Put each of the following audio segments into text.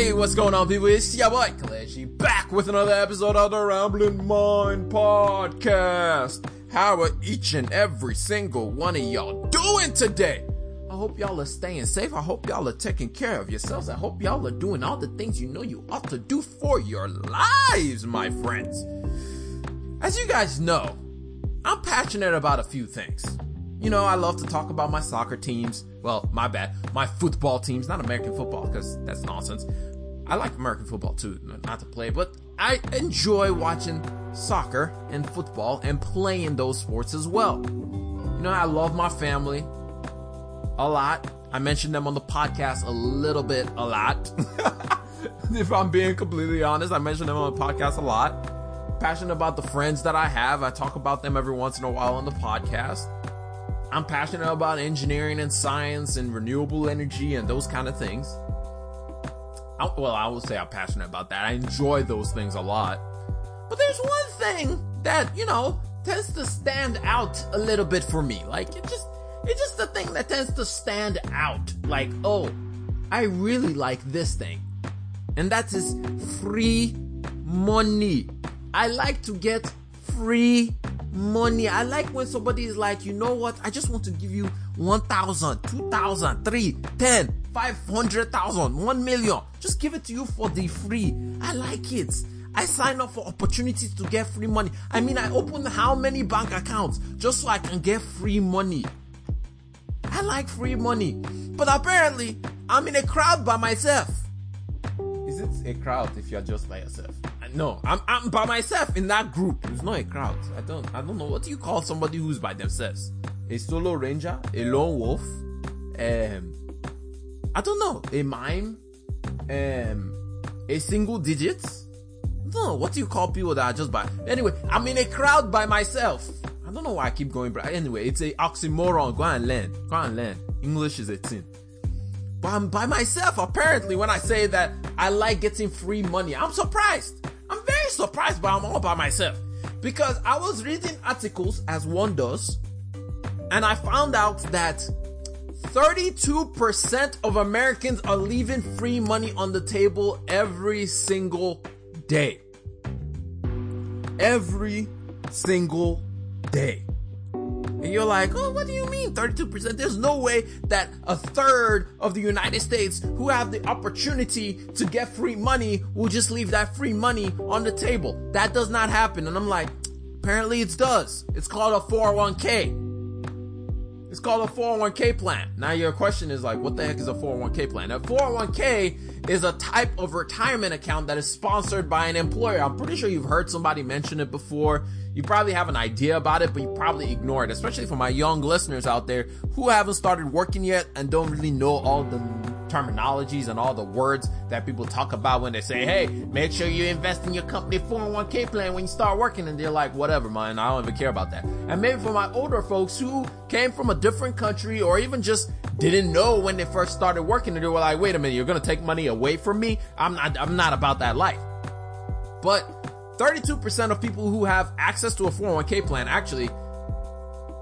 Hey, what's going on, people? It's your boy Kelechi back with another episode of the Rambling Mind Podcast. How are each and every single one of y'all doing today? I hope y'all are staying safe. I hope y'all are taking care of yourselves. I hope y'all are doing all the things you know you ought to do for your lives, my friends. As you guys know, I'm passionate about a few things. You know, I love to talk about my soccer teams. Well, my bad. My football teams, not American football, because that's nonsense. I like American football too, not to play, but I enjoy watching soccer and football and playing those sports as well. You know, I love my family a lot. I mentioned them on the podcast a little bit, a lot. if I'm being completely honest, I mentioned them on the podcast a lot. Passionate about the friends that I have. I talk about them every once in a while on the podcast. I'm passionate about engineering and science and renewable energy and those kind of things. I, well, I will say I'm passionate about that. I enjoy those things a lot. But there's one thing that, you know, tends to stand out a little bit for me. Like, it just, it's just the thing that tends to stand out. Like, oh, I really like this thing. And that is free money. I like to get free money. I like when somebody is like, you know what? I just want to give you 1,000, 2,000, 3, 10, 500,000, 1 million. Just give it to you for the free. I like it. I sign up for opportunities to get free money. I mean, I open how many bank accounts just so I can get free money. I like free money. But apparently, I'm in a crowd by myself. Is it a crowd if you're just by yourself? Uh, no, I'm I'm by myself in that group. It's not a crowd. I don't I don't know what do you call somebody who's by themselves? A solo ranger, a lone wolf, um, I don't know, a mime, um, a single digit. Know what do you call people that are just by. Anyway, I'm in a crowd by myself. I don't know why I keep going, but anyway, it's a oxymoron. Go and learn. Go and learn. English is a thing. But I'm by myself apparently when I say that I like getting free money. I'm surprised. I'm very surprised, but I'm all by myself. Because I was reading articles as one does, and I found out that 32% of Americans are leaving free money on the table every single day. Every single day. And you're like, oh, what do you mean 32%? There's no way that a third of the United States who have the opportunity to get free money will just leave that free money on the table. That does not happen. And I'm like, apparently it does. It's called a 401k. It's called a 401k plan. Now your question is like, what the heck is a 401k plan? A 401k is a type of retirement account that is sponsored by an employer. I'm pretty sure you've heard somebody mention it before. You probably have an idea about it, but you probably ignore it, especially for my young listeners out there who haven't started working yet and don't really know all the terminologies and all the words that people talk about when they say, hey, make sure you invest in your company 401k plan when you start working. And they're like, whatever, man, I don't even care about that. And maybe for my older folks who came from a different country or even just didn't know when they first started working and they were like, wait a minute, you're going to take money away from me? I'm not, I'm not about that life. But 32% of people who have access to a 401k plan actually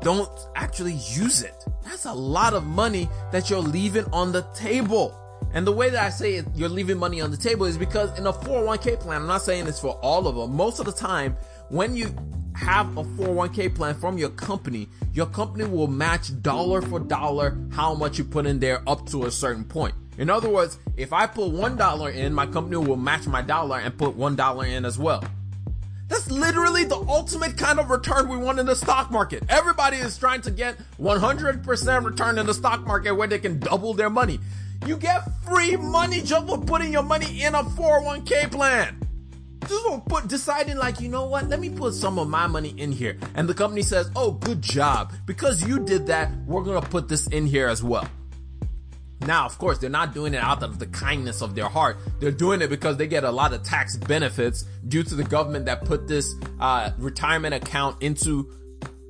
don't actually use it. That's a lot of money that you're leaving on the table. And the way that I say it, you're leaving money on the table is because in a 401k plan, I'm not saying this for all of them. Most of the time, when you have a 401k plan from your company, your company will match dollar for dollar how much you put in there up to a certain point. In other words, if I put $1 in, my company will match my dollar and put $1 in as well. That's literally the ultimate kind of return we want in the stock market. Everybody is trying to get 100% return in the stock market where they can double their money. You get free money just for putting your money in a 401k plan. Just for put, deciding like, you know what, let me put some of my money in here. And the company says, oh, good job. Because you did that, we're gonna put this in here as well. Now, of course, they're not doing it out of the kindness of their heart. They're doing it because they get a lot of tax benefits due to the government that put this uh, retirement account into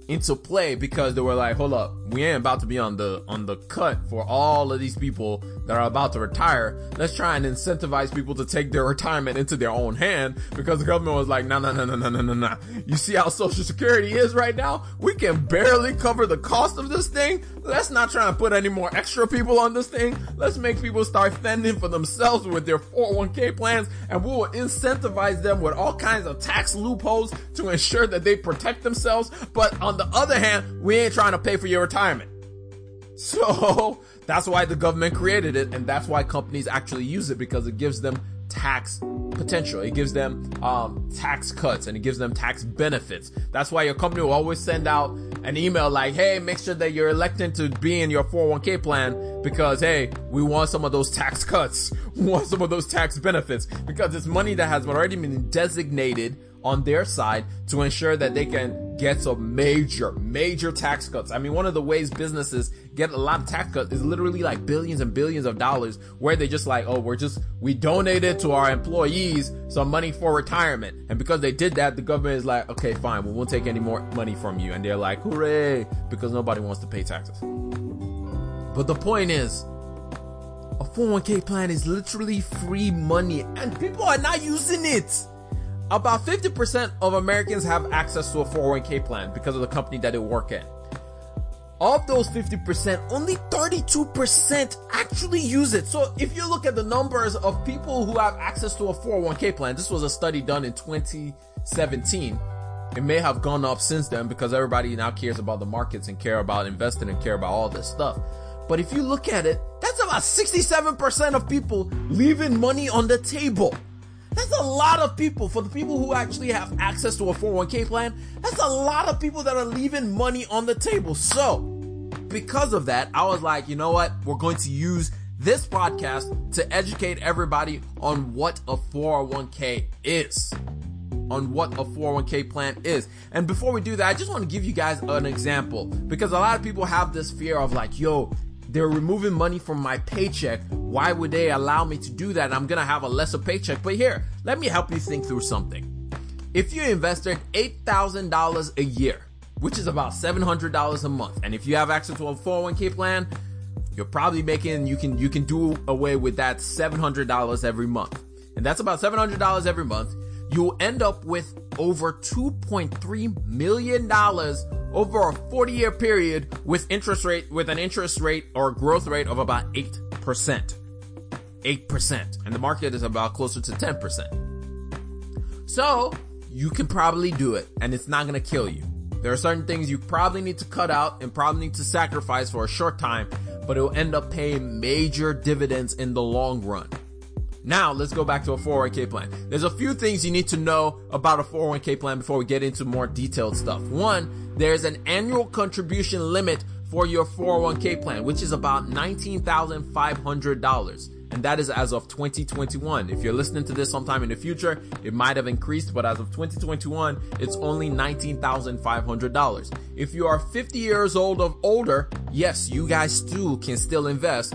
into play because they were like, hold up, we ain't about to be on the on the cut for all of these people that are about to retire. Let's try and incentivize people to take their retirement into their own hand because the government was like, no, no, no, no, no, no, no, no. You see how social security is right now? We can barely cover the cost of this thing. Let's not try and put any more extra people on this thing. Let's make people start fending for themselves with their 401k plans and we will incentivize them with all kinds of tax loopholes to ensure that they protect themselves. But on the other hand, we ain't trying to pay for your retirement. So that's why the government created it, and that's why companies actually use it because it gives them tax potential. It gives them um, tax cuts and it gives them tax benefits. That's why your company will always send out an email like, "Hey, make sure that you're electing to be in your 401k plan because hey, we want some of those tax cuts, we want some of those tax benefits because it's money that has already been designated on their side to ensure that they can get some major, major tax cuts. I mean, one of the ways businesses get a lot of tax cuts is literally like billions and billions of dollars where they just like, oh, we're just, we donated to our employees some money for retirement. And because they did that, the government is like, okay, fine, we won't take any more money from you. And they're like, hooray, because nobody wants to pay taxes. But the point is, a 401k plan is literally free money and people are not using it. About 50% of Americans have access to a 401k plan because of the company that they work in. Of those 50%, only 32% actually use it. So if you look at the numbers of people who have access to a 401k plan, this was a study done in 2017. It may have gone up since then because everybody now cares about the markets and care about investing and care about all this stuff. But if you look at it, that's about 67% of people leaving money on the table. That's a lot of people. For the people who actually have access to a 401k plan, that's a lot of people that are leaving money on the table. So, because of that, I was like, you know what? We're going to use this podcast to educate everybody on what a 401k is. On what a 401k plan is. And before we do that, I just want to give you guys an example because a lot of people have this fear of like, yo, they're removing money from my paycheck. Why would they allow me to do that? I'm gonna have a lesser paycheck. But here, let me help you think through something. If you invested $8,000 a year, which is about $700 a month, and if you have access to a 401k plan, you're probably making, you can, you can do away with that $700 every month. And that's about $700 every month. You'll end up with over $2.3 million over a 40 year period with interest rate, with an interest rate or growth rate of about 8%. 8%. And the market is about closer to 10%. So you can probably do it and it's not going to kill you. There are certain things you probably need to cut out and probably need to sacrifice for a short time, but it will end up paying major dividends in the long run. Now let's go back to a 401k plan. There's a few things you need to know about a 401k plan before we get into more detailed stuff. One, there's an annual contribution limit for your 401k plan, which is about $19,500. And that is as of 2021. If you're listening to this sometime in the future, it might have increased, but as of 2021, it's only $19,500. If you are 50 years old or older, yes, you guys too can still invest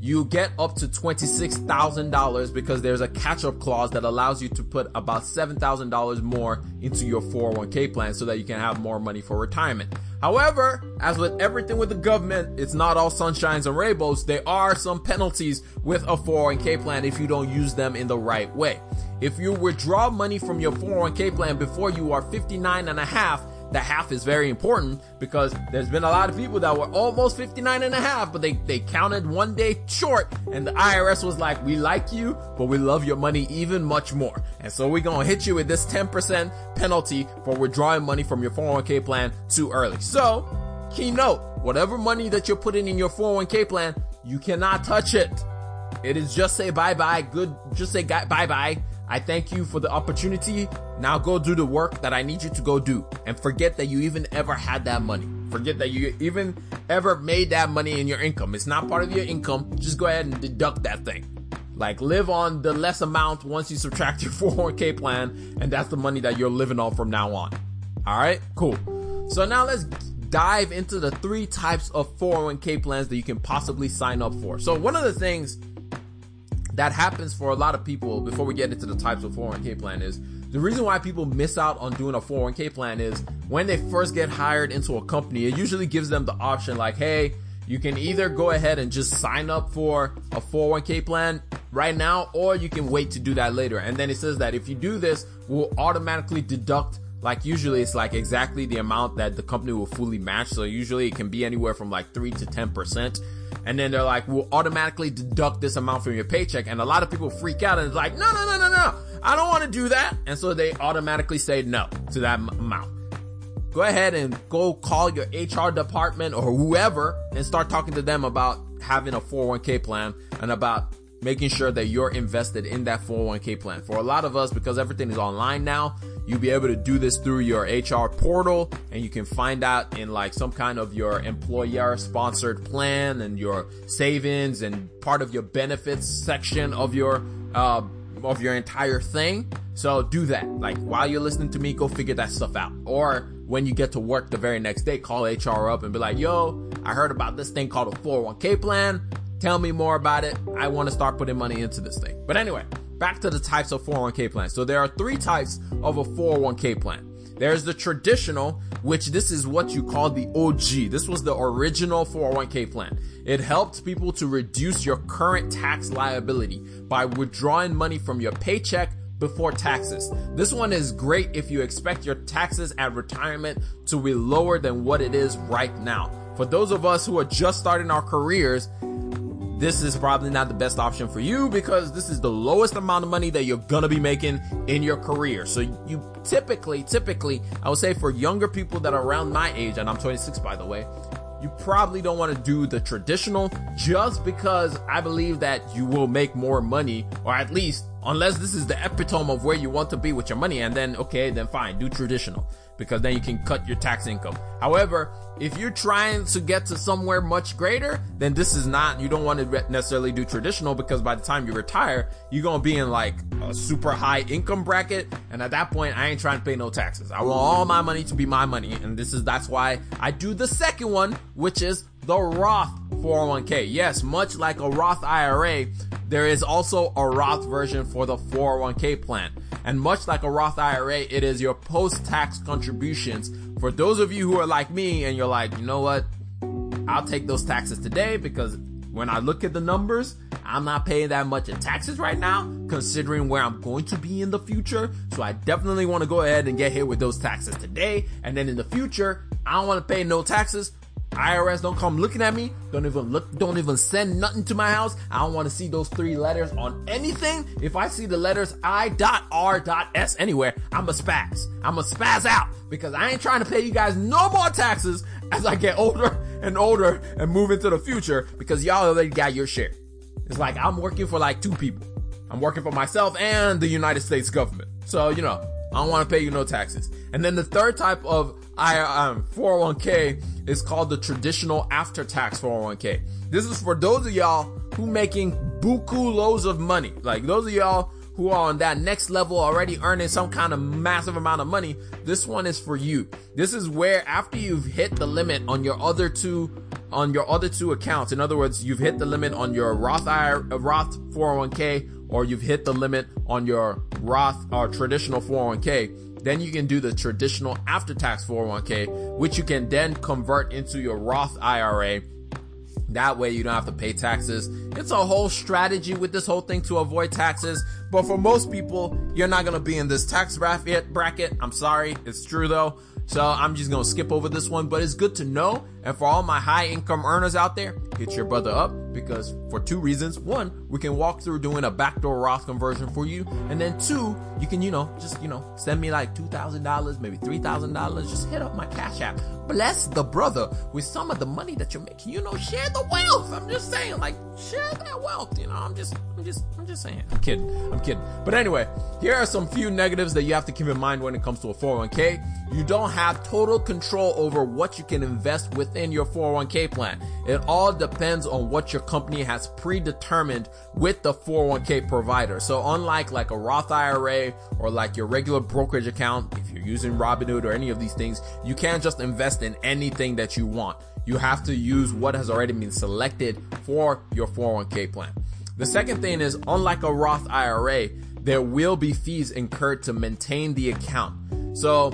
you get up to $26,000 because there's a catch up clause that allows you to put about $7,000 more into your 401k plan so that you can have more money for retirement. However, as with everything with the government, it's not all sunshines and rainbows. There are some penalties with a 401k plan if you don't use them in the right way. If you withdraw money from your 401k plan before you are 59 and a half, the half is very important because there's been a lot of people that were almost 59 and a half, but they, they counted one day short and the IRS was like, we like you, but we love your money even much more. And so we're going to hit you with this 10% penalty for withdrawing money from your 401k plan too early. So keynote, whatever money that you're putting in your 401k plan, you cannot touch it. It is just say bye bye. Good. Just say bye bye I thank you for the opportunity. Now go do the work that I need you to go do and forget that you even ever had that money. Forget that you even ever made that money in your income. It's not part of your income. Just go ahead and deduct that thing. Like live on the less amount once you subtract your 401k plan and that's the money that you're living on from now on. All right, cool. So now let's dive into the three types of 401k plans that you can possibly sign up for. So one of the things that happens for a lot of people before we get into the types of 401k plan is the reason why people miss out on doing a 401k plan is when they first get hired into a company, it usually gives them the option like, hey, you can either go ahead and just sign up for a 401k plan right now, or you can wait to do that later. And then it says that if you do this, we'll automatically deduct like usually it's like exactly the amount that the company will fully match. So usually it can be anywhere from like three to 10%. And then they're like, we'll automatically deduct this amount from your paycheck. And a lot of people freak out and it's like, no, no, no, no, no. I don't want to do that. And so they automatically say no to that m- amount. Go ahead and go call your HR department or whoever and start talking to them about having a 401k plan and about making sure that you're invested in that 401k plan. For a lot of us, because everything is online now, you'll be able to do this through your HR portal and you can find out in like some kind of your employer sponsored plan and your savings and part of your benefits section of your, uh, of your entire thing. So do that. Like while you're listening to me, go figure that stuff out. Or when you get to work the very next day, call HR up and be like, yo, I heard about this thing called a 401k plan. Tell me more about it. I want to start putting money into this thing. But anyway, back to the types of 401k plans. So there are three types of a 401k plan. There's the traditional, which this is what you call the OG. This was the original 401k plan. It helped people to reduce your current tax liability by withdrawing money from your paycheck before taxes. This one is great if you expect your taxes at retirement to be lower than what it is right now. For those of us who are just starting our careers, this is probably not the best option for you because this is the lowest amount of money that you're gonna be making in your career. So you typically, typically, I would say for younger people that are around my age, and I'm 26 by the way, you probably don't want to do the traditional just because I believe that you will make more money, or at least, unless this is the epitome of where you want to be with your money, and then, okay, then fine, do traditional because then you can cut your tax income. However, if you're trying to get to somewhere much greater, then this is not, you don't want to necessarily do traditional because by the time you retire, you're going to be in like a super high income bracket. And at that point, I ain't trying to pay no taxes. I want all my money to be my money. And this is, that's why I do the second one, which is the Roth 401k. Yes, much like a Roth IRA, there is also a Roth version for the 401k plan. And much like a Roth IRA, it is your post-tax contributions. For those of you who are like me and you're like, you know what? I'll take those taxes today because when I look at the numbers, I'm not paying that much in taxes right now, considering where I'm going to be in the future. So I definitely want to go ahead and get hit with those taxes today. And then in the future, I don't want to pay no taxes. IRS don't come looking at me. Don't even look, don't even send nothing to my house. I don't want to see those three letters on anything. If I see the letters I.R.S anywhere, I'm a spaz. I'm a spaz out because I ain't trying to pay you guys no more taxes as I get older and older and move into the future because y'all already got your share. It's like I'm working for like two people. I'm working for myself and the United States government. So, you know, I don't want to pay you no taxes. And then the third type of I, um, 401k is called the traditional after tax 401k. This is for those of y'all who making buku loads of money. Like those of y'all who are on that next level already earning some kind of massive amount of money. This one is for you. This is where after you've hit the limit on your other two, on your other two accounts. In other words, you've hit the limit on your Roth IRA, Roth 401k or you've hit the limit on your Roth or traditional 401k, then you can do the traditional after tax 401k, which you can then convert into your Roth IRA. That way you don't have to pay taxes. It's a whole strategy with this whole thing to avoid taxes. But for most people, you're not going to be in this tax bracket. bracket. I'm sorry. It's true though. So I'm just gonna skip over this one, but it's good to know. And for all my high income earners out there, hit your brother up because for two reasons. One, we can walk through doing a backdoor Roth conversion for you. And then two, you can, you know, just, you know, send me like $2,000, maybe $3,000. Just hit up my cash app. Bless the brother with some of the money that you're making. You know, share the wealth. I'm just saying, like, share that wealth. You know, I'm just, I'm just, I'm just saying. I'm kidding. I'm kidding. But anyway, here are some few negatives that you have to keep in mind when it comes to a 401k. You don't have total control over what you can invest within your 401k plan. It all depends on what your company has predetermined with the 401k provider. So unlike like a Roth IRA or like your regular brokerage account, if you're using Robinhood or any of these things, you can't just invest in anything that you want. You have to use what has already been selected for your 401k plan. The second thing is unlike a Roth IRA, there will be fees incurred to maintain the account. So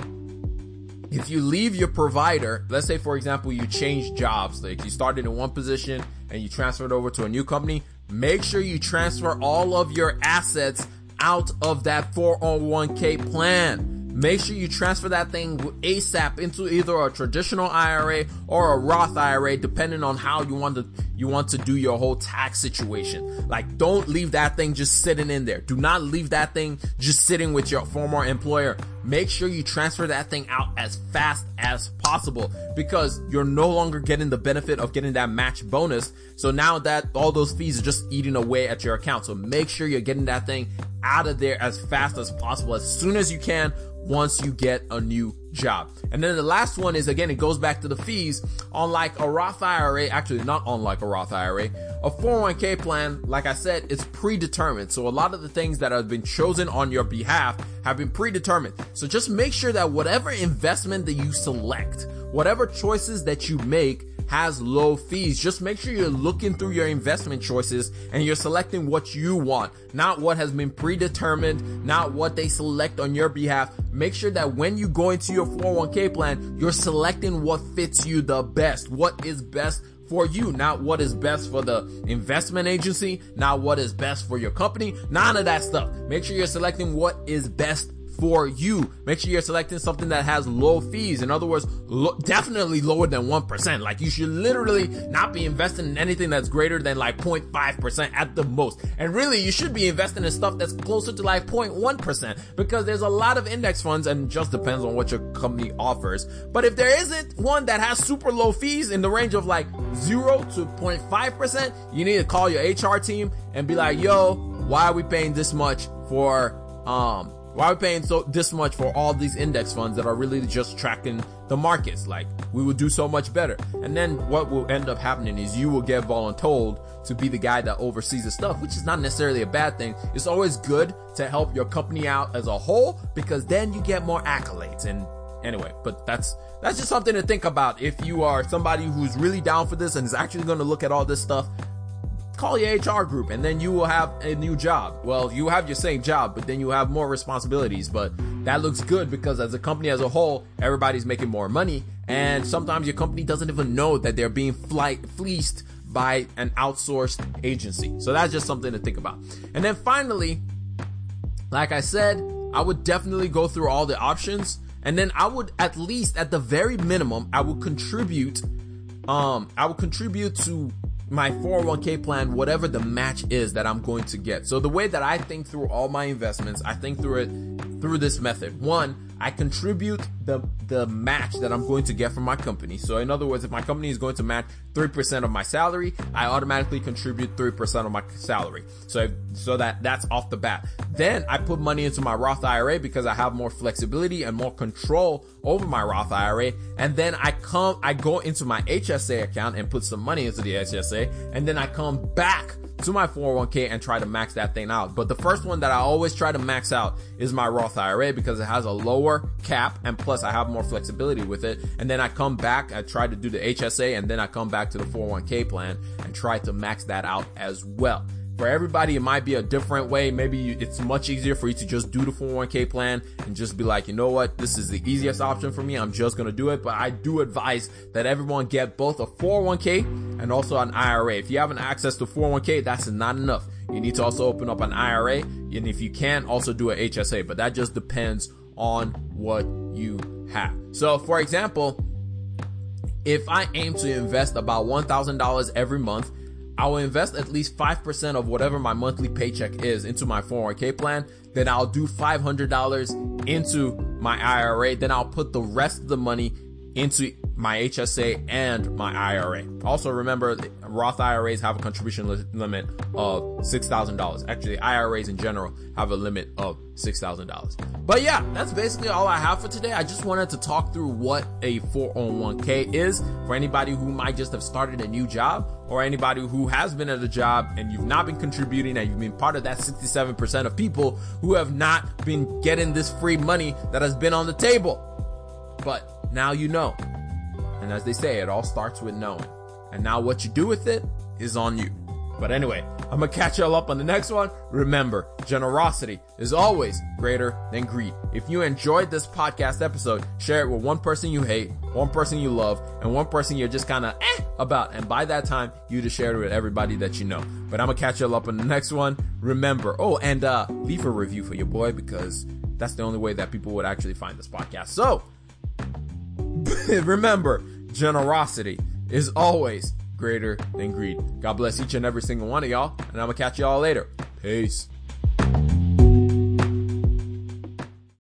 if you leave your provider, let's say for example you change jobs, like you started in one position and you transferred over to a new company, make sure you transfer all of your assets out of that 401k plan. Make sure you transfer that thing ASAP into either a traditional IRA or a Roth IRA, depending on how you want to you want to do your whole tax situation. Like, don't leave that thing just sitting in there. Do not leave that thing just sitting with your former employer. Make sure you transfer that thing out as fast as possible because you're no longer getting the benefit of getting that match bonus. So now that all those fees are just eating away at your account. So make sure you're getting that thing out of there as fast as possible, as soon as you can once you get a new job. And then the last one is again, it goes back to the fees. Unlike a Roth IRA, actually not unlike a Roth IRA, a 401k plan, like I said, it's predetermined. So a lot of the things that have been chosen on your behalf have been predetermined. So just make sure that whatever investment that you select, whatever choices that you make, has low fees. Just make sure you're looking through your investment choices and you're selecting what you want, not what has been predetermined, not what they select on your behalf. Make sure that when you go into your 401k plan, you're selecting what fits you the best, what is best for you, not what is best for the investment agency, not what is best for your company, none of that stuff. Make sure you're selecting what is best for you. Make sure you're selecting something that has low fees. In other words, lo- definitely lower than 1%. Like you should literally not be investing in anything that's greater than like 0.5% at the most. And really you should be investing in stuff that's closer to like 0.1% because there's a lot of index funds and just depends on what your company offers. But if there isn't one that has super low fees in the range of like 0 to 0.5%, you need to call your HR team and be like, yo, why are we paying this much for um why are we paying so this much for all these index funds that are really just tracking the markets? Like we would do so much better. And then what will end up happening is you will get voluntold to be the guy that oversees the stuff, which is not necessarily a bad thing. It's always good to help your company out as a whole because then you get more accolades. And anyway, but that's that's just something to think about if you are somebody who's really down for this and is actually going to look at all this stuff call your HR group and then you will have a new job. Well, you have your same job, but then you have more responsibilities. But that looks good because as a company as a whole, everybody's making more money. And sometimes your company doesn't even know that they're being flight, fleeced by an outsourced agency. So that's just something to think about. And then finally, like I said, I would definitely go through all the options. And then I would at least at the very minimum, I would contribute um, I would contribute to my 401k plan, whatever the match is that I'm going to get. So the way that I think through all my investments, I think through it through this method. One, I contribute the the match that I'm going to get from my company. So in other words, if my company is going to match 3% of my salary, I automatically contribute 3% of my salary. So so that that's off the bat. Then I put money into my Roth IRA because I have more flexibility and more control over my Roth IRA. And then I come I go into my HSA account and put some money into the HSA and then I come back to my 401k and try to max that thing out. But the first one that I always try to max out is my Roth IRA because it has a lower cap and plus I have more flexibility with it. And then I come back, I try to do the HSA and then I come back to the 401k plan and try to max that out as well. For everybody, it might be a different way. Maybe it's much easier for you to just do the 401k plan and just be like, you know what? This is the easiest option for me. I'm just going to do it. But I do advise that everyone get both a 401k and also an IRA. If you haven't access to 401k, that's not enough. You need to also open up an IRA. And if you can, also do a HSA. But that just depends on what you have. So for example, if I aim to invest about $1,000 every month, I will invest at least 5% of whatever my monthly paycheck is into my 401k plan. Then I'll do $500 into my IRA. Then I'll put the rest of the money into my HSA and my IRA. Also remember Roth IRAs have a contribution li- limit of $6,000. Actually, IRAs in general have a limit of $6,000. But yeah, that's basically all I have for today. I just wanted to talk through what a 401k is for anybody who might just have started a new job or anybody who has been at a job and you've not been contributing and you've been part of that 67% of people who have not been getting this free money that has been on the table. But now you know. And as they say, it all starts with knowing. And now what you do with it is on you. But anyway, I'm gonna catch y'all up on the next one. Remember, generosity is always greater than greed. If you enjoyed this podcast episode, share it with one person you hate, one person you love, and one person you're just kind of eh about. And by that time, you just share it with everybody that you know. But I'm gonna catch y'all up on the next one. Remember, oh, and uh, leave a review for your boy because that's the only way that people would actually find this podcast. So, remember, generosity is always greater than greed. God bless each and every single one of y'all, and I'm gonna catch y'all later. Peace.